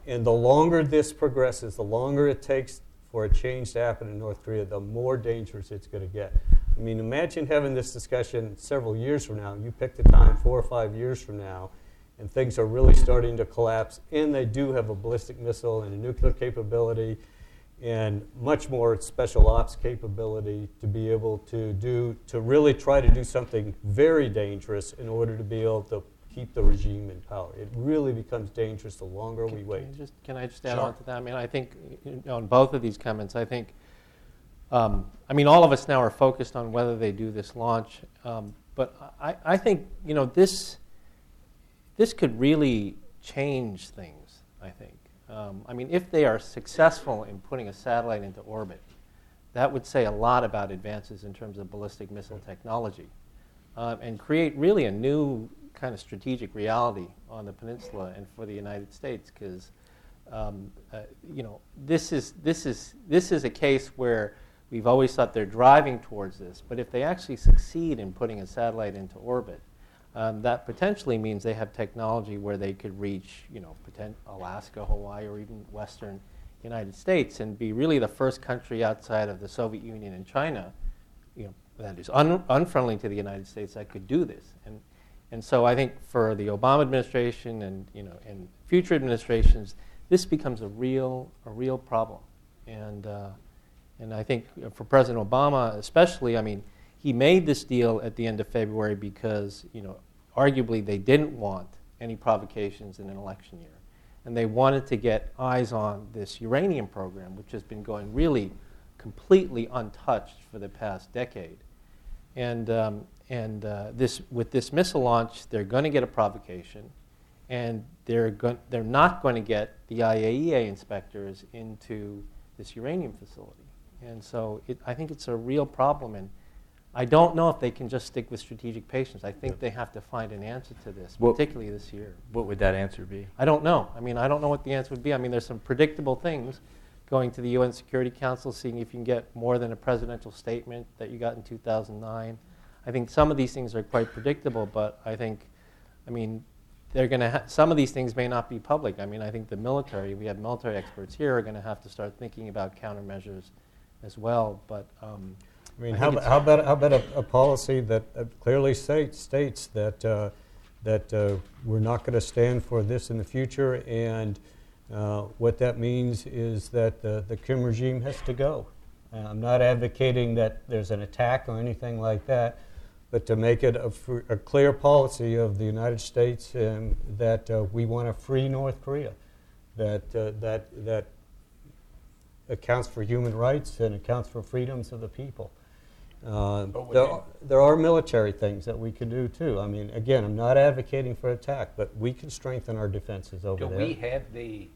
And the longer this progresses, the longer it takes for a change to happen in North Korea, the more dangerous it's going to get. I mean, imagine having this discussion several years from now. You pick the time, four or five years from now, and things are really starting to collapse, and they do have a ballistic missile and a nuclear capability and much more special ops capability to be able to do to really try to do something very dangerous in order to be able to keep the regime in power. It really becomes dangerous the longer we wait. Can I just, can I just add Sure. on to that? I mean, I think you know, on both of these comments, I think, um, I mean, all of us now are focused on whether they do this launch, um, but I, I think you know this, this could really change things. I think. Um, I mean, if they are successful in putting a satellite into orbit, that would say a lot about advances in terms of ballistic missile technology, uh, and create really a new kind of strategic reality on the peninsula and for the United States, because um, uh, you know this is this is this is a case where we've always thought they're driving towards this, but if they actually succeed in putting a satellite into orbit, um, that potentially means they have technology where they could reach, you know, potent- Alaska, Hawaii, or even Western United States, and be really the first country outside of the Soviet Union and China, you know, that is un- unfriendly to the United States that could do this. And and so I think for the Obama administration and you know and future administrations, this becomes a real a real problem. And uh, and I think for President Obama, especially, I mean, he made this deal at the end of February because, you know, arguably they didn't want any provocations in an election year. And they wanted to get eyes on this uranium program, which has been going really completely untouched for the past decade. And, um, and uh, this, with this missile launch, they're going to get a provocation, and they're, go- they're not going to get the IAEA inspectors into this uranium facility. And so it, I think it's a real problem. And I don't know if they can just stick with strategic patience. I think they have to find an answer to this, Well- particularly this year. What would that answer be? I don't know. I mean, I don't know what the answer would be. I mean, there's some predictable things going to the UN Security Council, seeing if you can get more than a presidential statement that you got in 2009. I think some of these things are quite predictable, but I think, I mean, they're going to ha- some of these things may not be public. I mean, I think the military, we have military experts here, are going to have to start thinking about countermeasures as well. But um, I mean, I how, about, how about how about a, a policy that uh, clearly states states that uh, that uh, we're not going to stand for this in the future, and uh, what that means is that the, the Kim regime has to go. I'm not advocating that there's an attack or anything like that, but to make it a, fr- a clear policy of the United States um, that uh, we want to free North Korea, that uh, that that accounts for human rights and accounts for freedoms of the people. Uh, there, are, there are military things that we can do too. I mean, again, I'm not advocating for attack, but we can strengthen our defenses over Do there. we have the,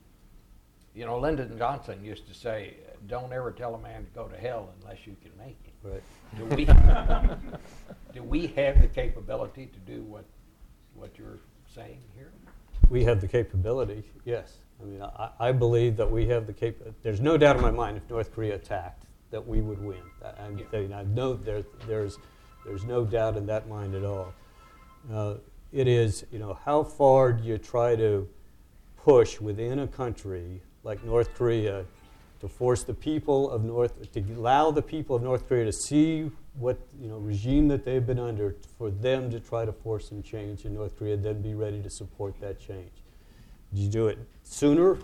you know, Lyndon Johnson used to say, don't ever tell a man to go to hell unless you can make it. Right. Do we, do we have the capability to do what, what you're saying here? We have the capability, yes. I mean, I, I believe that we have the cap. There's no doubt in my mind if North Korea attacked that we would win. I, I'm Yeah. saying, I know there, there's, there's no doubt in that mind at all. Uh, it is, you know, how far do you try to push within a country like North Korea to force the people of North, to allow the people of North Korea to see what, you know, regime that they've been under, for them to try to force some change in North Korea, then be ready to support that change. Do you do it sooner,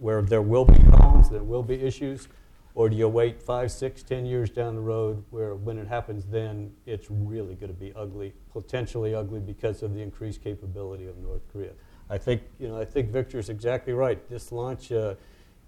where there will be problems, there will be issues, or do you wait five, six, ten years down the road, where when it happens, then it's really going to be ugly, potentially ugly, because of the increased capability of North Korea? I think you know. I think Victor's exactly right. This launch, uh,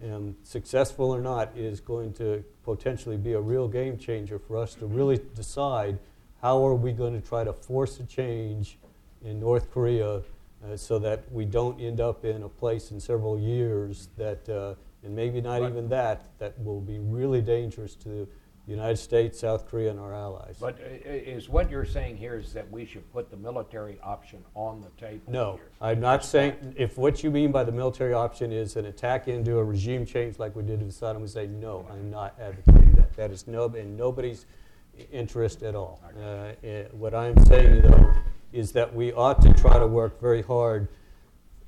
um, successful or not, is going to potentially be a real game changer for us to really decide how are we going to try to force a change in North Korea uh, so that we don't end up in a place in several years that, uh, and maybe not But- even that, that will be really dangerous to the United States, South Korea, and our allies. But is what you're saying here is that we should put the military option on the table? No, here? I'm not saying, if what you mean by the military option is an attack into a regime change like we did with Saddam Hussein, no, I'm not advocating that. That is no, in nobody's interest at all. Uh, eh, What I'm saying, though, is that we ought to try to work very hard,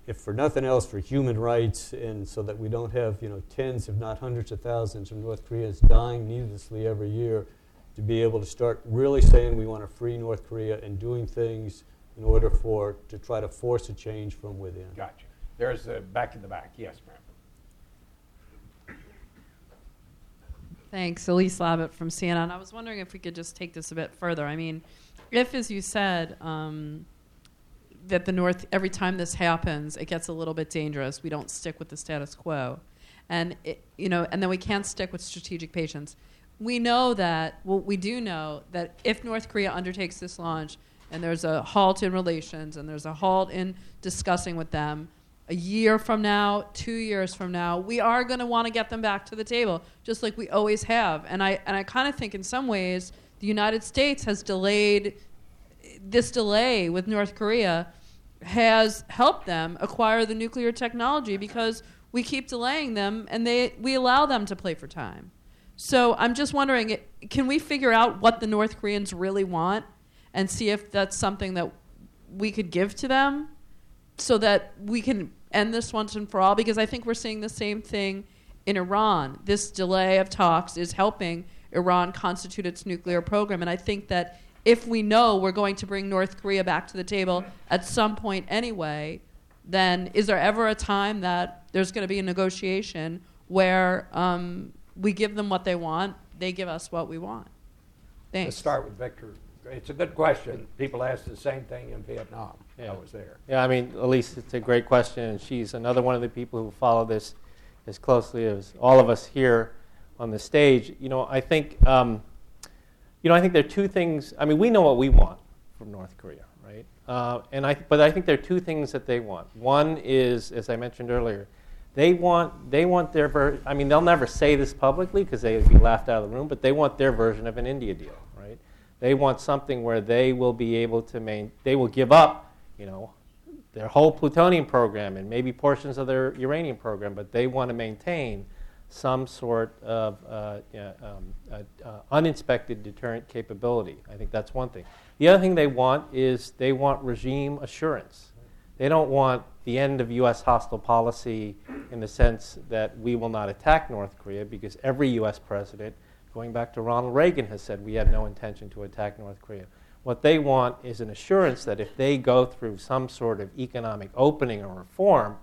if for nothing else, for human rights, and so that we don't have, you know, tens, if not hundreds of thousands of North Koreans dying needlessly every year, to be able to start really saying we want to free North Korea and doing things in order for, to try to force a change from within. Gotcha. There's the, back in the back, yes, ma'am. Thanks, Elise Labott from CNN. I was wondering if we could just take this a bit further. I mean, if, as you said, um, that the North, every time this happens, it gets a little bit dangerous. We don't stick with the status quo, and it, you know, and then we can't stick with strategic patience. We know that. Well, we do know that if North Korea undertakes this launch, and there's a halt in relations, and there's a halt in discussing with them, a year from now, two years from now, we are going to want to get them back to the table, just like we always have. And I and I kind of think in some ways the United States has delayed this delay with North Korea has helped them acquire the nuclear technology because we keep delaying them and they we allow them to play for time. So I'm just wondering, can we figure out what the North Koreans really want and see if that's something that we could give to them? so that we can end this once and for all because I think we're seeing the same thing in Iran. This delay of talks is helping Iran constitute its nuclear program and I think that if we know we're going to bring North Korea back to the table at some point anyway, then is there ever a time that there's going to be a negotiation where um, we give them what they want, they give us what we want? Thanks. Let's start with Victor. It's a good question. People asked the same thing in Vietnam. Yeah. I was there. Yeah, I mean, Elise, it's a great question, and she's another one of the people who follow this as closely as all of us here on the stage. You know, I think, um, you know, I think there are two things. I mean, we know what we want from North Korea, right? Uh, and I, but I think there are two things that they want. One is, as I mentioned earlier, they want they want their ver- I mean, they'll never say this publicly because they would be laughed out of the room. But they want their version of an India deal, right? They want something where they will be able to main. They will give up, you know, their whole plutonium program and maybe portions of their uranium program, but they want to maintain some sort of uh, um, uh, uninspected deterrent capability. I think that's one thing. The other thing they want is they want regime assurance. They don't want the end of U.S. hostile policy in the sense that we will not attack North Korea because every U.S. president, going back to Ronald Reagan, has said we have no intention to attack North Korea. What they want is an assurance that if they go through some sort of economic opening or reform,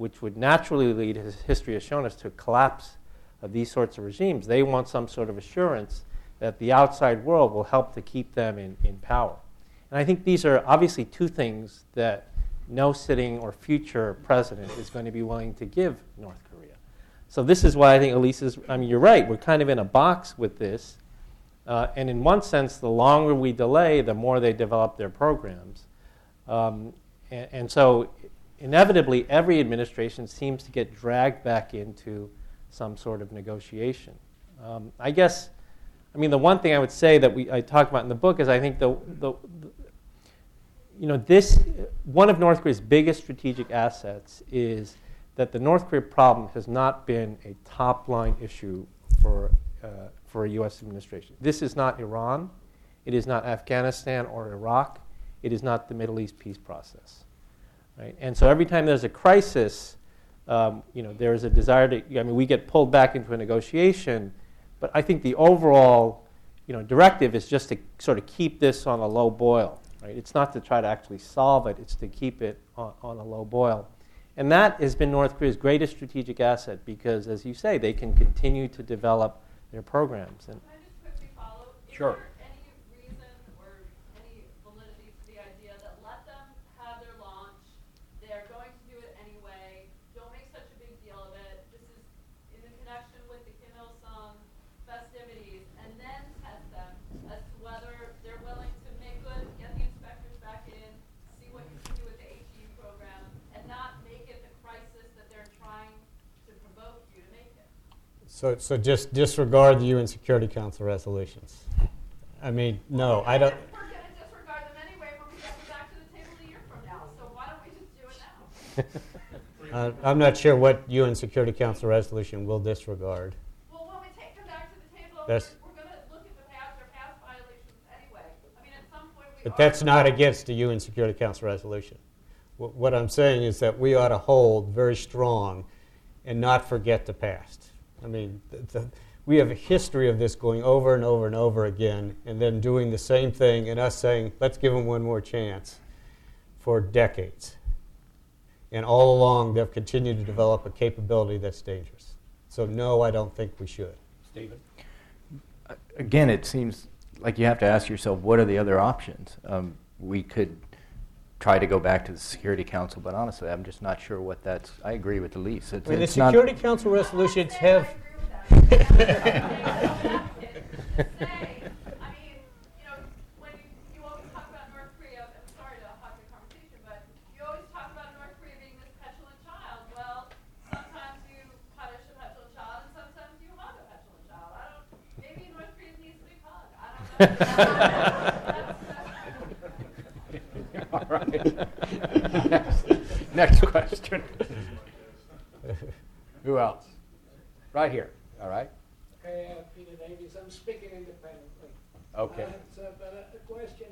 which would naturally lead, as history has shown us, to collapse of these sorts of regimes, they want some sort of assurance that the outside world will help to keep them in, in power. And I think these are obviously two things that no sitting or future president is going to be willing to give North Korea. So this is why I think Elise is, I mean, you're right, we're kind of in a box with this. Uh, and in one sense, the longer we delay, the more they develop their programs. Um, and, and so inevitably, every administration seems to get dragged back into some sort of negotiation. Um, I guess, I mean, the one thing I would say that we, I talk about in the book is I think the, the, the you know, this, one of North Korea's biggest strategic assets is that the North Korea problem has not been a top line issue for, uh, for a U.S. administration. This is not Iran, it is not Afghanistan or Iraq, it is not the Middle East peace process. Right? And so every time there's a crisis, um, you know, there is a desire to, I mean, we get pulled back into a negotiation, but I think the overall, you know, directive is just to sort of keep this on a low boil. Right? It's not to try to actually solve it, it's to keep it on, on a low boil. And that has been North Korea's greatest strategic asset because, as you say, they can continue to develop their programs. And Can I just quickly follow? Sure. there any reason or any validity to the idea that let them have their launch, they're going to do it anyway, don't make such a big deal of it, this is So, so just disregard the UN Security Council resolutions. I mean, no, I don't. We're going to disregard them anyway when we get back to the table a year from now. So why don't we just do it now? Uh, I'm not sure what UN Security Council resolution will disregard. Well, when we take them back to the table, That's- we're, going to look at the past or past violations anyway. I mean, at some point we But that's not against the UN Security Council resolution. Wh- What I'm saying is that we ought to hold very strong and not forget the past. I mean, th- th- we have a history of this going over and over and over again, and then doing the same thing, and us saying, let's give them one more chance for decades. And all along, they've continued to develop a capability that's dangerous. So, no, I don't think we should. Steven? again, it seems like you have to ask yourself, what are the other options? Um, we could try to go back to the Security Council, but honestly, I'm just not sure what that's. I agree with Elise. It's, I mean, the it's not- Security Council resolutions I have. agree with that. Just next question. Who else? Right here. All right. Okay, uh, Peter Davies, I'm speaking independently. Okay. Uh, so, but a question.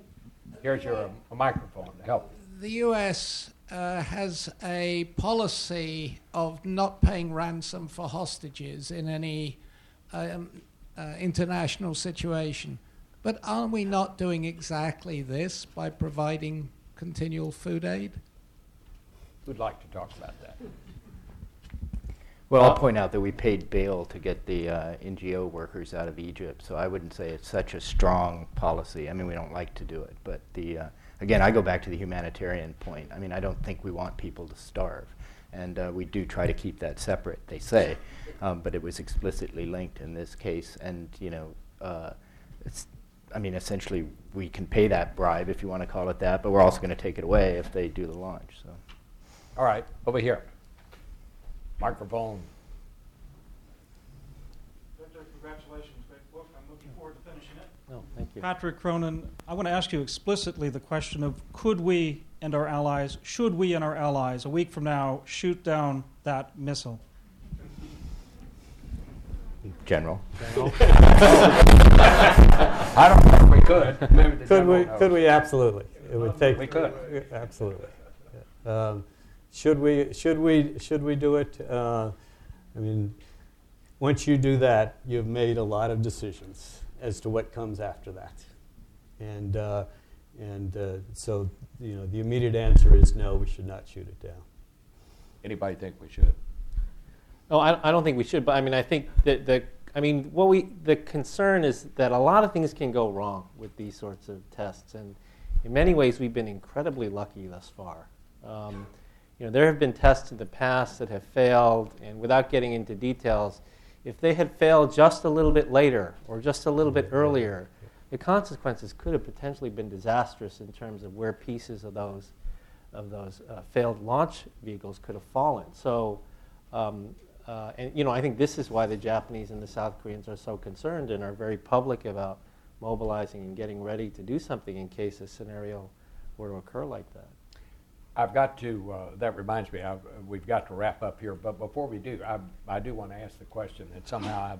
Here's your a microphone to help. The U.S. Uh, has a policy of not paying ransom for hostages in any um, uh, international situation. But are we not doing exactly this by providing continual food aid? Who'd like to talk about that? Well, I'll Uh, point out that we paid bail to get the uh, NGO workers out of Egypt, so I wouldn't say it's such a strong policy. I mean, we don't like to do it, but the uh, again, I go back to the humanitarian point. I mean, I don't think we want people to starve, and uh, we do try to keep that separate. They say, um, but it was explicitly linked in this case, and you know, uh, it's. I mean, essentially, we can pay that bribe if you want to call it that, but we're also going to take it away if they do the launch. So. All right, over here. Microphone. Victor, congratulations, great book. I'm looking forward to finishing it. No, thank you. Patrick Cronin, I want to ask you explicitly the question of could we and our allies, should we and our allies, a week from now, shoot down that missile? General. General. I don't think we could. Maybe the Could we, knows. could we? Absolutely. It would take. We could. Absolutely. Um, Should we, should we, should we do it? Uh, I mean, once you do that, you've made a lot of decisions as to what comes after that. And, uh, and uh, so, you know, the immediate answer is no, we should not shoot it down. Anybody think we should? No, I, I don't think we should. But I mean, I think that the, I mean, what we, the concern is that a lot of things can go wrong with these sorts of tests, and in many ways, we've been incredibly lucky thus far. Um, you know, there have been tests in the past that have failed, and without getting into details, if they had failed just a little bit later or just a little bit earlier, the consequences could have potentially been disastrous in terms of where pieces of those of those uh, failed launch vehicles could have fallen. So, um, uh, and you know, I think this is why the Japanese and the South Koreans are so concerned and are very public about mobilizing and getting ready to do something in case a scenario were to occur like that. I've got to, uh, that reminds me, I've, we've got to wrap up here, but before we do, I, I do want to ask the question that somehow I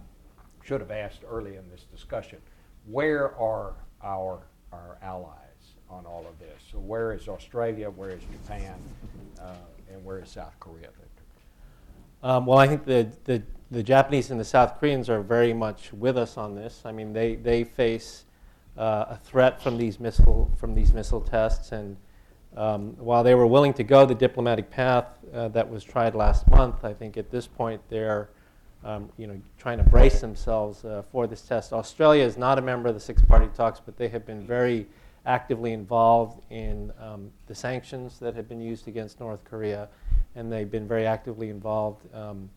should have asked early in this discussion. Where are our, our allies on all of this? So where is Australia, where is Japan, uh, and where is South Korea? Um, well, I think the, the, the Japanese and the South Koreans are very much with us on this. I mean, they, they face uh, a threat from these missile from these missile tests, and um, while they were willing to go the diplomatic path uh, that was tried last month, I think at this point they're um, you know trying to brace themselves uh, for this test. Australia is not a member of the six-party talks, but they have been very actively involved in um, the sanctions that have been used against North Korea, and they've been very actively involved um,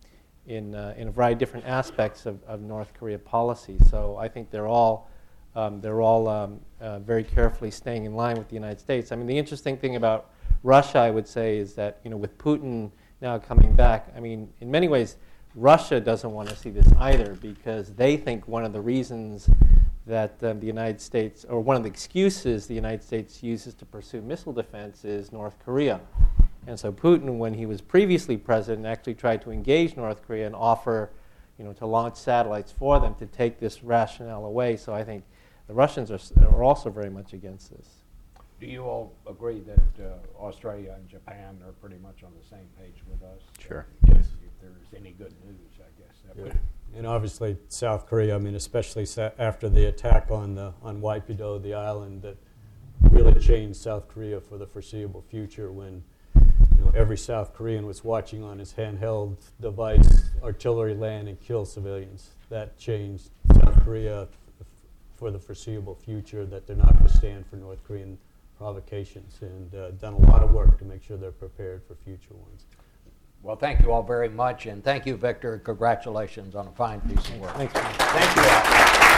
in, uh, in a variety of different aspects of, of North Korea policy. So I think they're all, um, they're all um, uh, very carefully staying in line with the United States. I mean, the interesting thing about Russia, I would say, is that you know, with Putin now coming back, I mean, in many ways, Russia doesn't want to see this either because they think one of the reasons that um, the United States, or one of the excuses the United States uses to pursue missile defense is North Korea. And so Putin, when he was previously president, actually tried to engage North Korea and offer, you know, to launch satellites for them to take this rationale away. So I think the Russians are, are also very much against this. Do you all agree that uh, Australia and Japan are pretty much on the same page with us? Sure. If, if there's any good news, I guess. That would- And obviously, South Korea, I mean, especially sa- after the attack on, the, on Yeonpyeongdo, the island that really changed South Korea for the foreseeable future when you know, every South Korean was watching on his handheld device artillery land and kill civilians. That changed South Korea f- for the foreseeable future, that they're not going to stand for North Korean provocations, and uh, done a lot of work to make sure they're prepared for future ones. Well, thank you all very much, and thank you, Victor. Congratulations on a fine piece of work. Thank you. Thank you all.